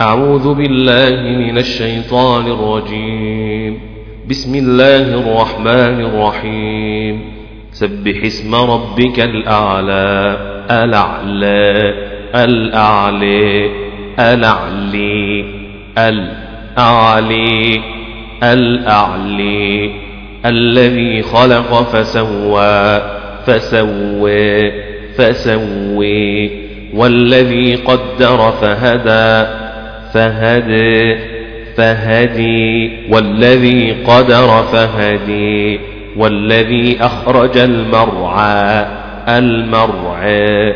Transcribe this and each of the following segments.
أعوذ بالله من الشيطان الرجيم. بسم الله الرحمن الرحيم. سبح اسم ربك الأعلى الأعلى الأعلى الأعلي الأعلي الأعلي. الذي خلق فسوى فسوى فسوي والذي قدر فهدى فهدي فهدي والذي قدر فهدي والذي أخرج المرعى المرعى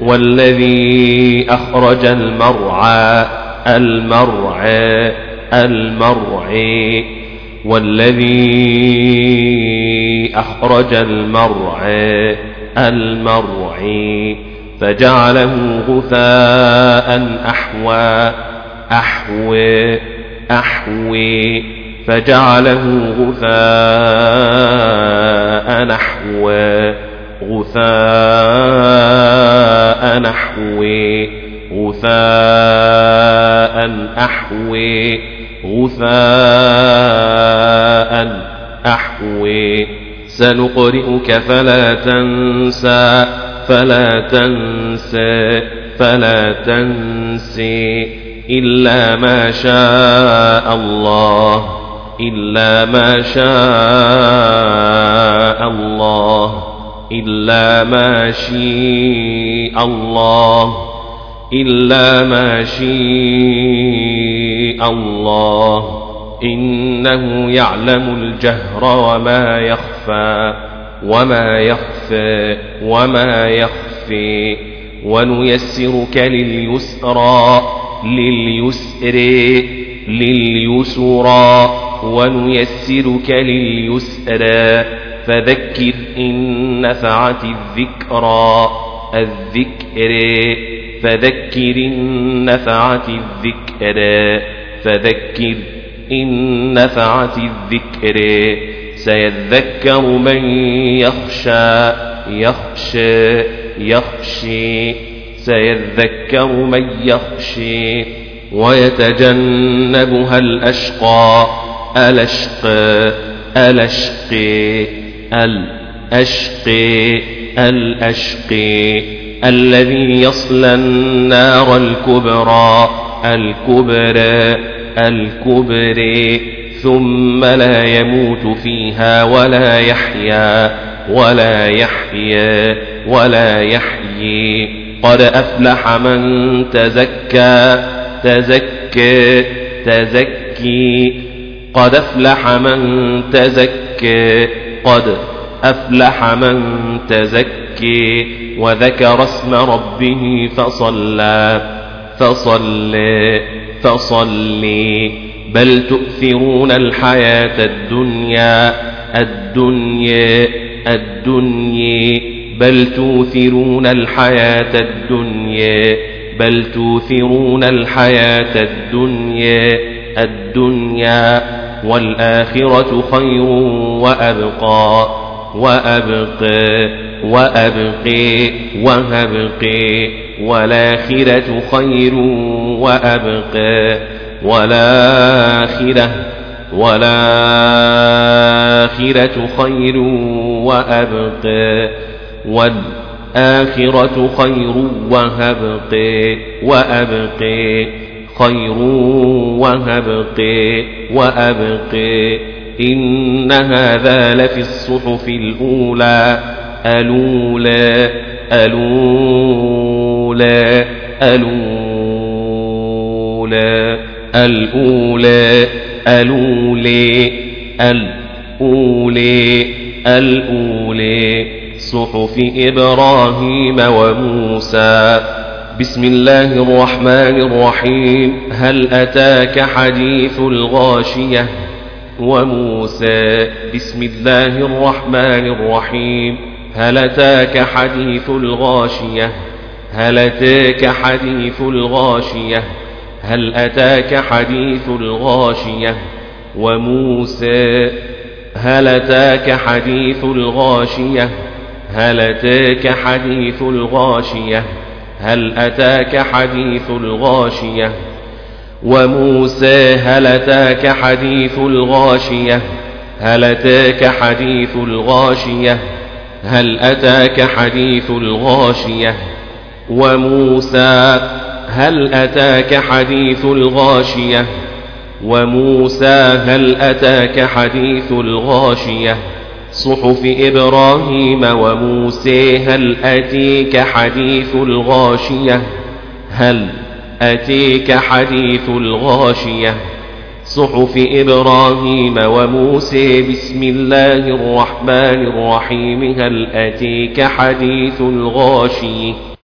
والذي أخرج المرعى المرعى المرعي والذي أخرج المرعى المرعي فجعله غثاء أحوى. أحوي أحوي. فجعله غثاء نحوي غثاء نحوي غثاء أحوي غثاء أحوي. سنقرئك فلا تنسى فلا تنسى فلا تنسي. إلا ما شاء الله إلا ما شاء الله إلا ما شاء الله إلا ما شاء الله. إنه يعلم الجهر وما يخفى وما يخفى وما يخفي. ونيسرك لليسرى. لليسر لليسرى ونيسرك لليسرى فذكر إن نفعت الذكرى الذكر فذكر إن نفعت الذكر فذكر إن نفعت الذكر سيذكر من يخشى يخشى يخشي سيذكر من يخشي ويتجنبها الأشقى. الأشقى الأشقي الأشقي الأشقي. الذي يصلى النار الكبرى الكبرى الكبرى. ثم لا يموت فيها ولا يحيا ولا يحيا ولا يحيي. قد أفلح من تزكى تزكى تزكي. قد أفلح من تزكى قد أفلح من تزكي. وذكر اسم ربه فصلى فصلى فصلي. بل تؤثرون الحياة الدنيا الدنيا الدنيا. بل توثرون الحياة الدنيا بل توثرون الحياة الدنيا الدنيا والآخرة خير وأبقى وأبقى وأبقي وهبقي والآخرة خير وأبقى والآخرة والآخرة خير وأبقى. والآخرة خير وهبق وأبق خير وهبق وأبق إن هذا لفي الصحف الأولى. ألولى ألولى ألولى الأولى الأولى الأولى الأولى صحف إبراهيم وموسى. بسم الله الرحمن الرحيم. هل أتاك حديث الغاشية وموسى؟ بسم الله الرحمن الرحيم. هل أتاك حديث الغاشية؟ هل أتاك حديث الغاشية؟ هل أتاك حديث الغاشية وموسى؟ هل أتاك حديث الغاشية؟ هل أتاك حديث الغاشية؟ هل أتاك حديث الغاشية؟ وموسى هل أتاك حديث الغاشية؟ هل أتاك حديث الغاشية؟ هل أتاك حديث الغاشية؟ وموسى هل أتاك حديث الغاشية؟ وموسى هل أتاك حديث الغاشية؟ صحف إبراهيم وموسى هل أتيك حديث الغاشية؟ هل أتيك حديث الغاشية؟ صحف إبراهيم وموسى بسم الله الرحمن الرحيم هل أتيك حديث الغاشية؟